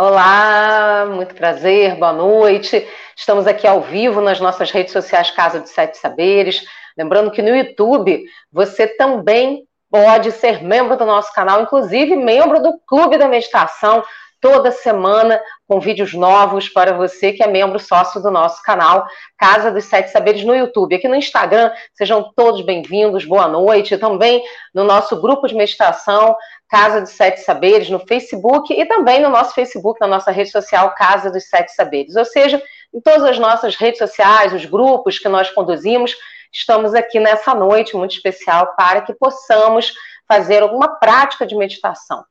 Olá, muito prazer, boa noite. Estamos aqui ao vivo nas nossas redes sociais Casa dos Sete Saberes. Lembrando que no YouTube você também pode ser membro do nosso canal, inclusive membro do Clube da Meditação, toda semana com vídeos novos para você que é membro sócio do nosso canal Casa dos Sete Saberes no YouTube. Aqui no Instagram, sejam todos bem-vindos, boa noite. Também no nosso grupo de meditação Casa dos Sete Saberes no Facebook e também no nosso Facebook, na nossa rede social Casa dos Sete Saberes. Ou seja, em todas as nossas redes sociais, os grupos que nós conduzimos, estamos aqui nessa noite muito especial para que possamos fazer alguma prática de meditação.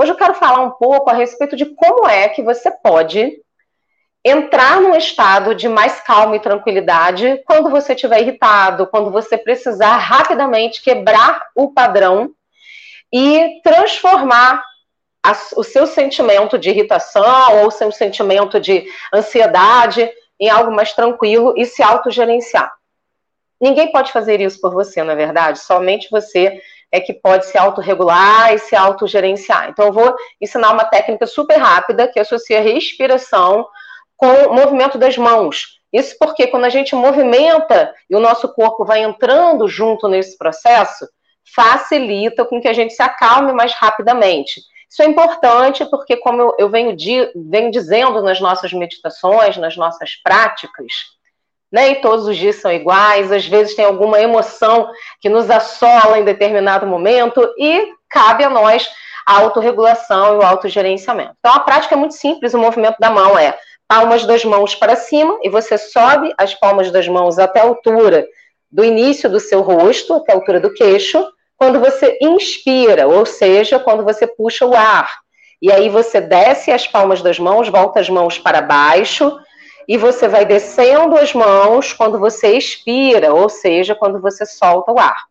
Hoje eu quero falar um pouco a respeito de como é que você pode entrar num estado de mais calma e tranquilidade quando você estiver irritado, quando você precisar rapidamente quebrar o padrão e transformar a, o seu sentimento de irritação ou o seu sentimento de ansiedade em algo mais tranquilo e se autogerenciar. Ninguém pode fazer isso por você, na é verdade, somente você é que pode se autorregular e se autogerenciar. Então, eu vou ensinar uma técnica super rápida que associa respiração com o movimento das mãos. Isso porque quando a gente movimenta e o nosso corpo vai entrando junto nesse processo, facilita com que a gente se acalme mais rapidamente. Isso é importante porque, como eu, venho, di, venho dizendo nas nossas meditações, nas nossas práticas, nem todos os dias são iguais, às vezes tem alguma emoção que nos assola em determinado momento e cabe a nós a autorregulação e o autogerenciamento. Então, a prática é muito simples, o movimento da mão é palmas das mãos para cima e você sobe as palmas das mãos até a altura do início do seu rosto, até a altura do queixo, quando você inspira, ou seja, quando você puxa o ar. E aí você desce as palmas das mãos, volta as mãos para baixo, e você vai descendo as mãos quando você expira, ou seja, quando você solta o ar.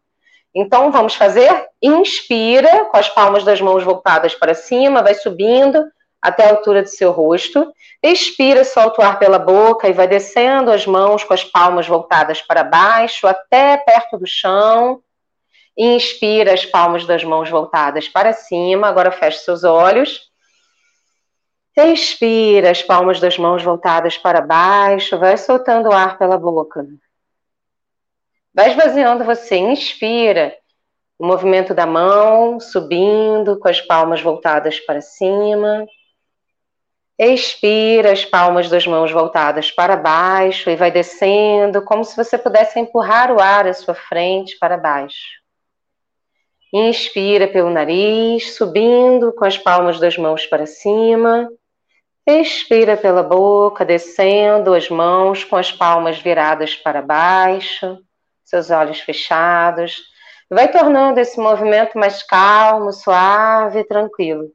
Então vamos fazer? Inspira com as palmas das mãos voltadas para cima, vai subindo até a altura do seu rosto. Expira, solta o ar pela boca e vai descendo as mãos com as palmas voltadas para baixo até perto do chão. Inspira as palmas das mãos voltadas para cima. Agora feche seus olhos. Expira as palmas das mãos voltadas para baixo. Vai soltando o ar pela boca. Vai esvaziando você. Inspira. O movimento da mão subindo com as palmas voltadas para cima. Expira as palmas das mãos voltadas para baixo e vai descendo, como se você pudesse empurrar o ar à sua frente para baixo. Inspira pelo nariz, subindo com as palmas das mãos para cima. Expira pela boca, descendo as mãos com as palmas viradas para baixo, seus olhos fechados. Vai tornando esse movimento mais calmo, suave e tranquilo.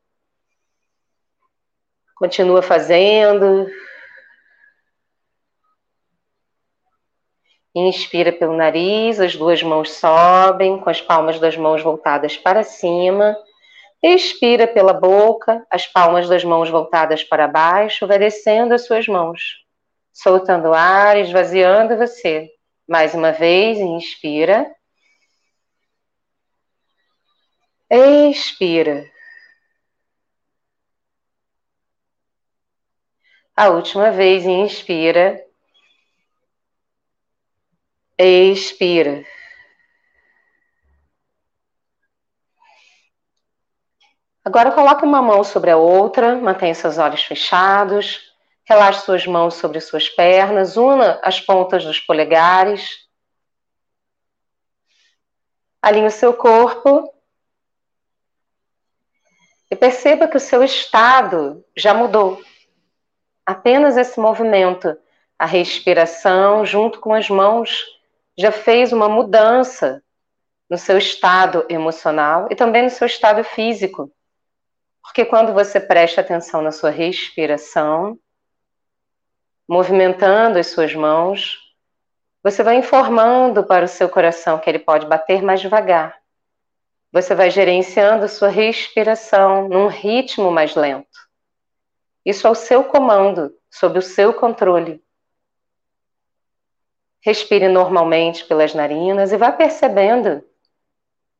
Continua fazendo, Inspira pelo nariz, as duas mãos sobem, com as palmas das mãos voltadas para cima. Expira pela boca, as palmas das mãos voltadas para baixo, vai descendo as suas mãos, soltando o ar, esvaziando você. Mais uma vez, inspira. Expira. A última vez, inspira. Expira. Agora coloque uma mão sobre a outra, mantenha seus olhos fechados, relaxe suas mãos sobre suas pernas, una as pontas dos polegares, alinhe o seu corpo e perceba que o seu estado já mudou. Apenas esse movimento, a respiração junto com as mãos já fez uma mudança no seu estado emocional e também no seu estado físico. Porque quando você presta atenção na sua respiração, movimentando as suas mãos, você vai informando para o seu coração que ele pode bater mais devagar. Você vai gerenciando sua respiração num ritmo mais lento. Isso é o seu comando, sob o seu controle. Respire normalmente pelas narinas e vá percebendo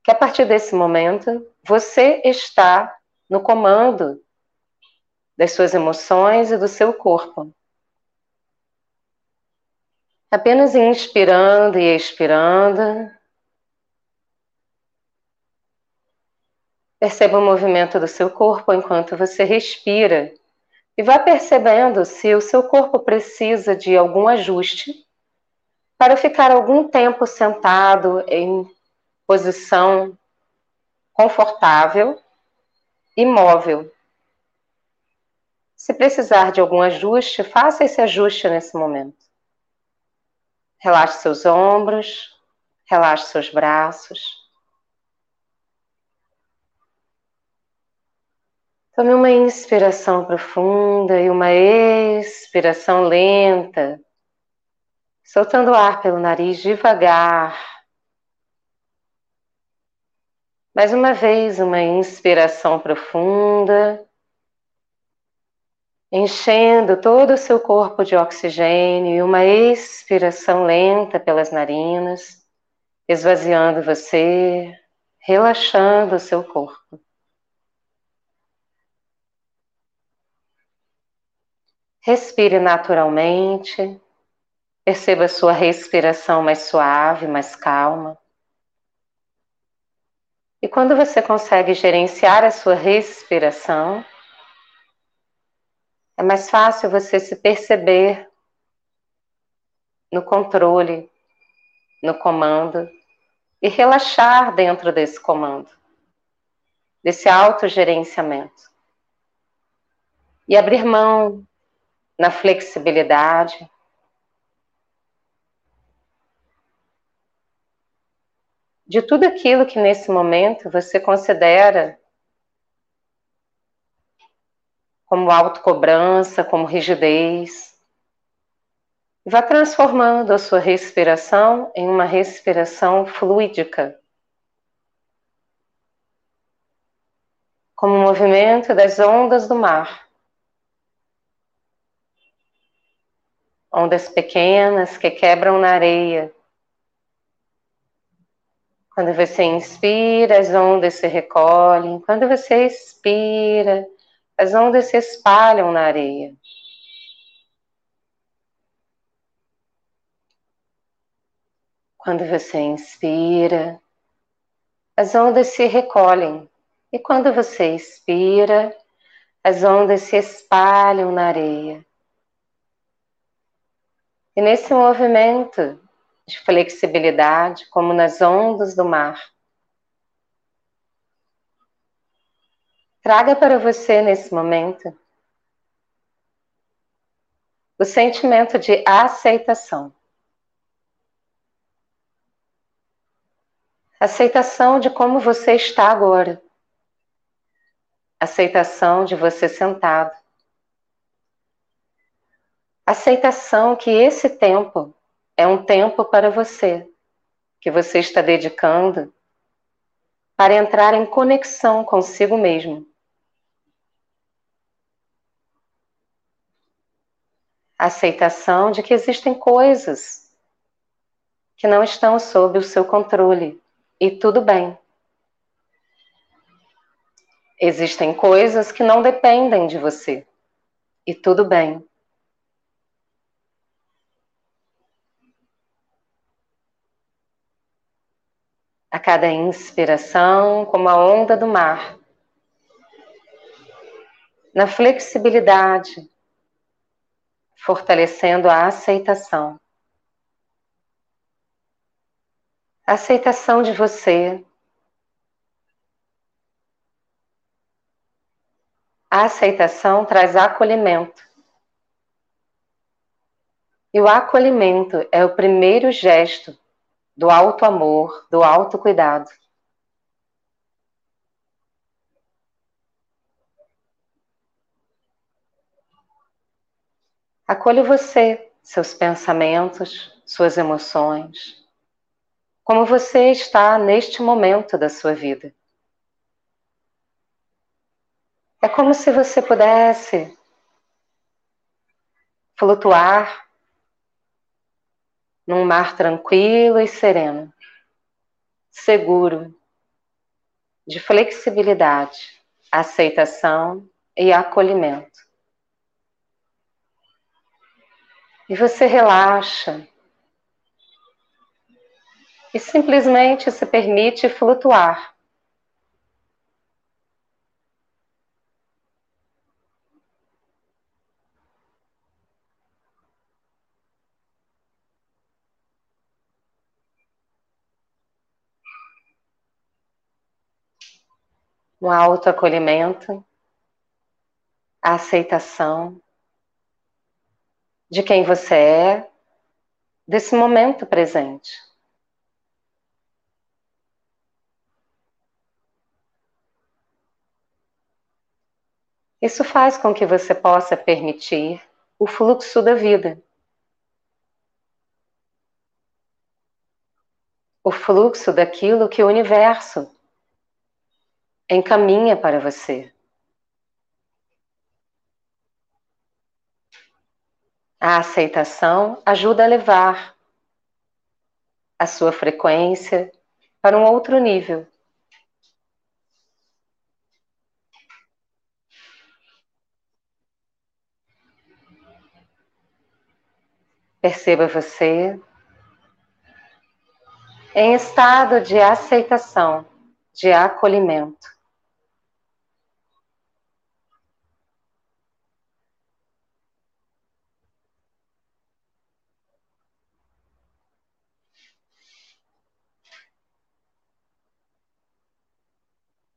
que a partir desse momento você está no comando das suas emoções e do seu corpo. Apenas inspirando e expirando. Perceba o movimento do seu corpo enquanto você respira e vá percebendo se o seu corpo precisa de algum ajuste para ficar algum tempo sentado em posição confortável, imóvel. Se precisar de algum ajuste, faça esse ajuste nesse momento. Relaxe seus ombros, relaxe seus braços. Tome uma inspiração profunda e uma expiração lenta, soltando o ar pelo nariz devagar. Mais uma vez, uma inspiração profunda, enchendo todo o seu corpo de oxigênio e uma expiração lenta pelas narinas, esvaziando você, relaxando o seu corpo. Respire naturalmente, perceba sua respiração mais suave, mais calma. E quando você consegue gerenciar a sua respiração, é mais fácil você se perceber no controle, no comando e relaxar dentro desse comando, desse autogerenciamento. E abrir mão na flexibilidade, de tudo aquilo que nesse momento você considera como autocobrança, como rigidez. Vá transformando a sua respiração em uma respiração fluídica. Como o movimento das ondas do mar. Ondas pequenas que quebram na areia quando você inspira, as ondas se recolhem. Quando você expira, as ondas se espalham na areia. Quando você inspira, as ondas se recolhem. E quando você expira, as ondas se espalham na areia. E nesse movimento, de flexibilidade, como nas ondas do mar. Traga para você nesse momento o sentimento de aceitação. Aceitação de como você está agora. Aceitação de você sentado. Aceitação que esse tempo é um tempo para você, que você está dedicando para entrar em conexão consigo mesmo. Aceitação de que existem coisas que não estão sob o seu controle e tudo bem. Existem coisas que não dependem de você e tudo bem. Cada inspiração, como a onda do mar, na flexibilidade, fortalecendo a aceitação. Aceitação de você. A aceitação traz acolhimento. E o acolhimento é o primeiro gesto do alto amor, do alto cuidado. Acolhe você, seus pensamentos, suas emoções, como você está neste momento da sua vida. É como se você pudesse flutuar num mar tranquilo e sereno, seguro, de flexibilidade, aceitação e acolhimento. E você relaxa e simplesmente se permite flutuar o autoacolhimento, a aceitação de quem você é, desse momento presente. Isso faz com que você possa permitir o fluxo da vida. O fluxo daquilo que o universo encaminha para você. A aceitação ajuda a levar a sua frequência para um outro nível. Perceba você em estado de aceitação, de acolhimento.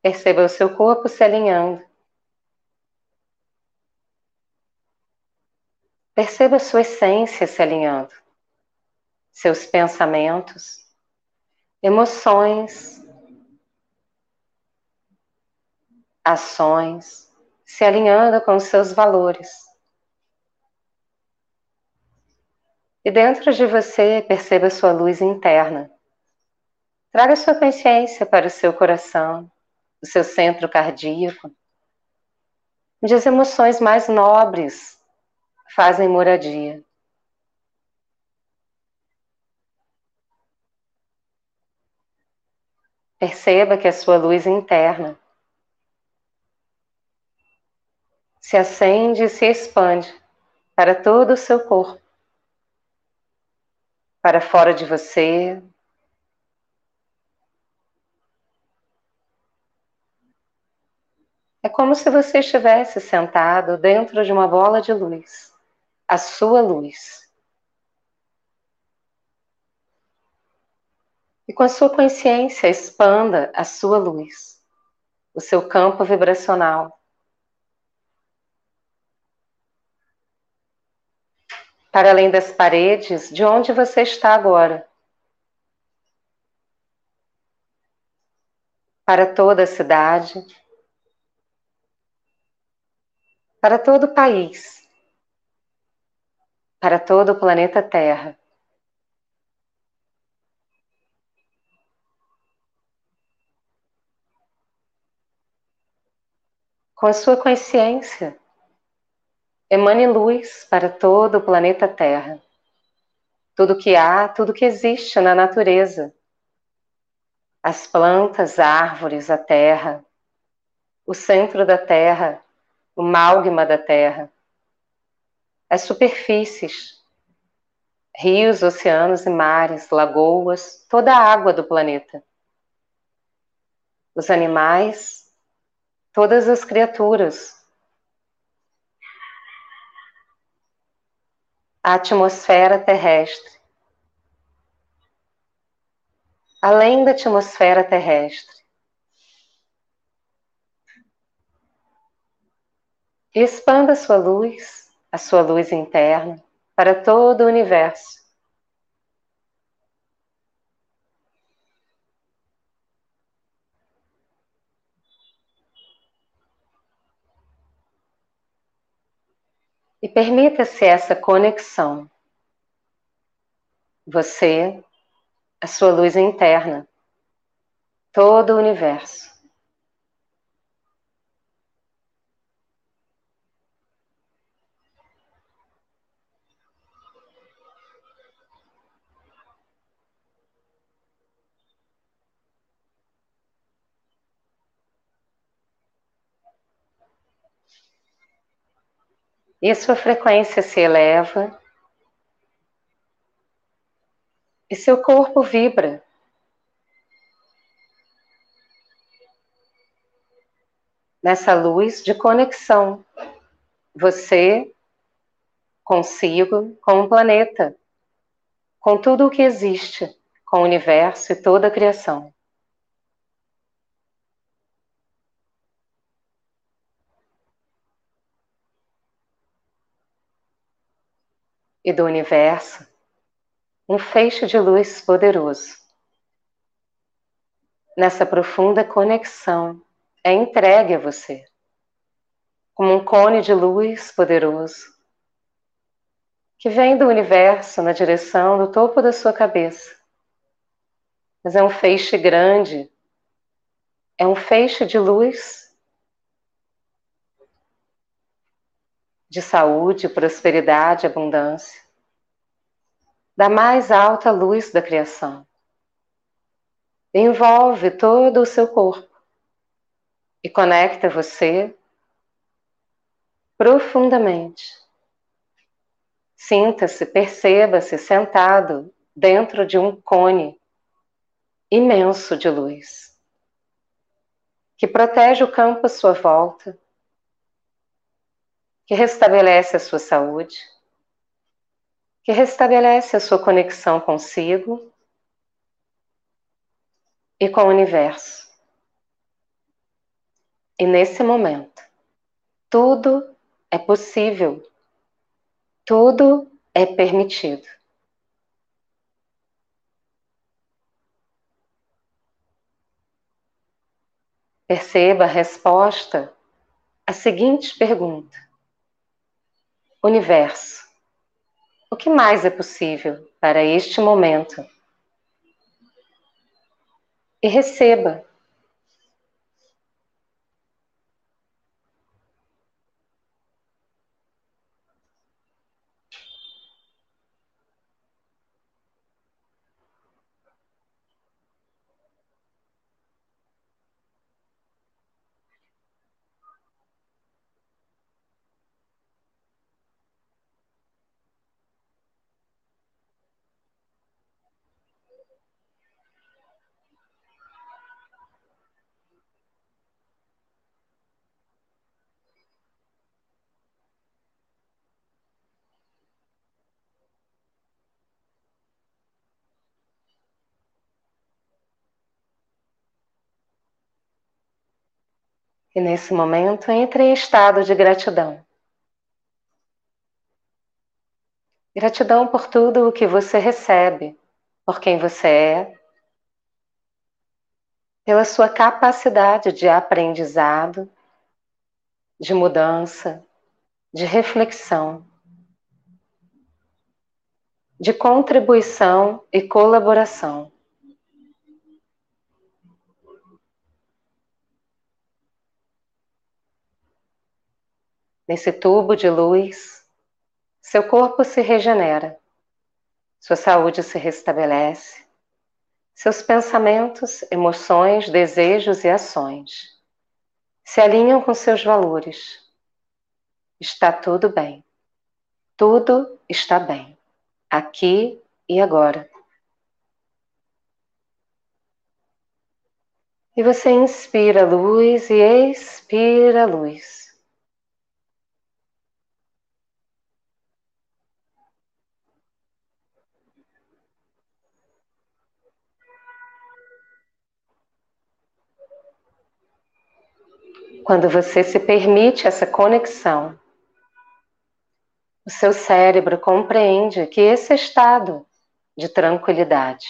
Perceba o seu corpo se alinhando. Perceba a sua essência se alinhando. Seus pensamentos, emoções, ações se alinhando com os seus valores. E dentro de você, perceba a sua luz interna. Traga sua consciência para o seu coração o seu centro cardíaco, onde as emoções mais nobres fazem moradia. Perceba que a sua luz interna se acende e se expande para todo o seu corpo, para fora de você, É como se você estivesse sentado dentro de uma bola de luz, a sua luz. E com a sua consciência, expanda a sua luz, o seu campo vibracional. Para além das paredes de onde você está agora. Para toda a cidade, para todo o país, para todo o planeta Terra. Com a sua consciência, emane luz para todo o planeta Terra. Tudo que há, tudo que existe na natureza. As plantas, árvores, a terra, o centro da Terra, o málgma da terra, as superfícies, rios, oceanos e mares, lagoas, toda a água do planeta, os animais, todas as criaturas, a atmosfera terrestre. Além da atmosfera terrestre, E expanda sua luz, a sua luz interna, para todo o universo. E permita-se essa conexão. Você, a sua luz interna, todo o universo. E a sua frequência se eleva. E seu corpo vibra. Nessa luz de conexão. Você consigo, com o planeta, com tudo o que existe, com o universo e toda a criação. E do universo, um feixe de luz poderoso. Nessa profunda conexão, é entregue a você, como um cone de luz poderoso que vem do universo na direção do topo da sua cabeça. Mas é um feixe grande, é um feixe de luz, de saúde, prosperidade, abundância, da mais alta luz da criação. Envolve todo o seu corpo e conecta você profundamente Sinta-se, perceba-se sentado dentro de um cone imenso de luz que protege o campo à sua volta, que restabelece a sua saúde, que restabelece a sua conexão consigo e com o universo. E nesse momento, tudo é possível tudo é permitido. Perceba a resposta à seguinte pergunta: Universo, o que mais é possível para este momento? E receba E nesse momento entre em estado de gratidão. Gratidão por tudo o que você recebe, por quem você é, pela sua capacidade de aprendizado, de mudança, de reflexão, de contribuição e colaboração. Nesse tubo de luz, seu corpo se regenera, sua saúde se restabelece, seus pensamentos, emoções, desejos e ações se alinham com seus valores. Está tudo bem. Tudo está bem, aqui e agora. E você inspira luz e expira luz. Quando você se permite essa conexão, o seu cérebro compreende que esse estado de tranquilidade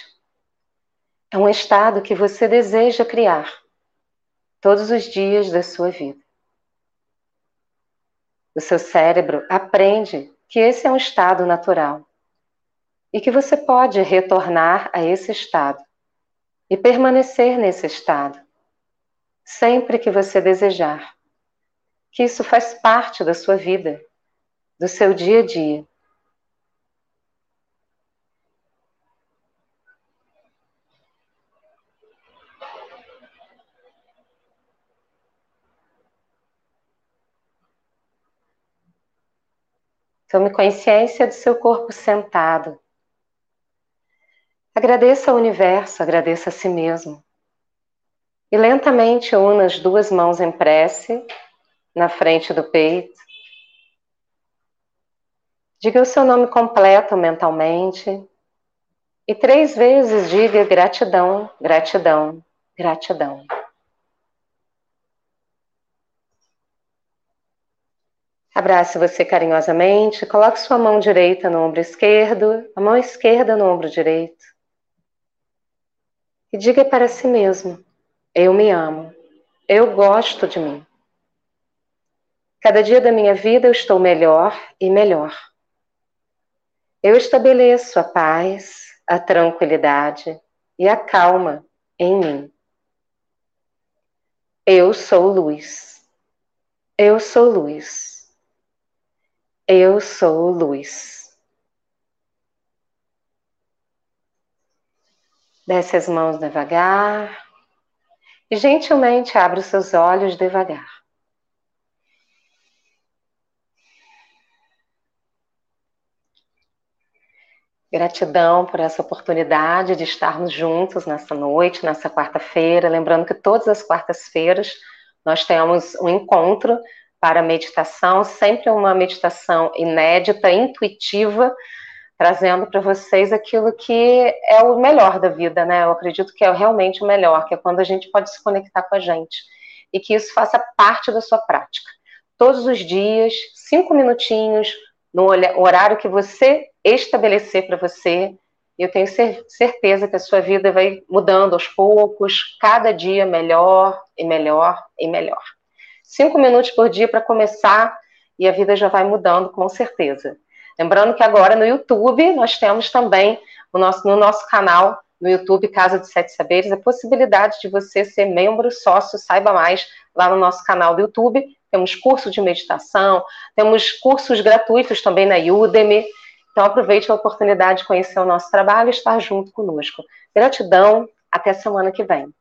é um estado que você deseja criar todos os dias da sua vida. O seu cérebro aprende que esse é um estado natural e que você pode retornar a esse estado e permanecer nesse estado sempre que você desejar. Que isso faz parte da sua vida, do seu dia a dia. Tome consciência do seu corpo sentado. Agradeça ao universo, agradeça a si mesmo. E lentamente una as duas mãos em prece na frente do peito. Diga o seu nome completo mentalmente. E três vezes diga gratidão, gratidão, gratidão. Abrace você carinhosamente, coloque sua mão direita no ombro esquerdo, a mão esquerda no ombro direito. E diga para si mesmo: Eu me amo, eu gosto de mim. Cada dia da minha vida eu estou melhor e melhor. Eu estabeleço a paz, a tranquilidade e a calma em mim. Eu sou luz. Eu sou luz. Eu sou luz. Desce as mãos devagar e gentilmente abre os seus olhos devagar. Gratidão por essa oportunidade de estarmos juntos nessa noite, nessa quarta-feira. Lembrando que todas as quartas-feiras nós temos um encontro para meditação, sempre uma meditação inédita, intuitiva, trazendo para vocês aquilo que é o melhor da vida, né? Eu acredito que é realmente o melhor, que é quando a gente pode se conectar com a gente e que isso faça parte da sua prática. Todos os dias, cinco minutinhos, no horário que você estabelecer para você, eu tenho certeza que a sua vida vai mudando aos poucos, cada dia melhor e melhor e melhor cinco minutos por dia para começar e a vida já vai mudando com certeza. Lembrando que agora no YouTube nós temos também o nosso, no nosso canal no YouTube Casa de Sete Saberes a possibilidade de você ser membro sócio, saiba mais lá no nosso canal do YouTube. Temos curso de meditação, temos cursos gratuitos também na Udemy. Então aproveite a oportunidade de conhecer o nosso trabalho e estar junto conosco. Gratidão, até semana que vem.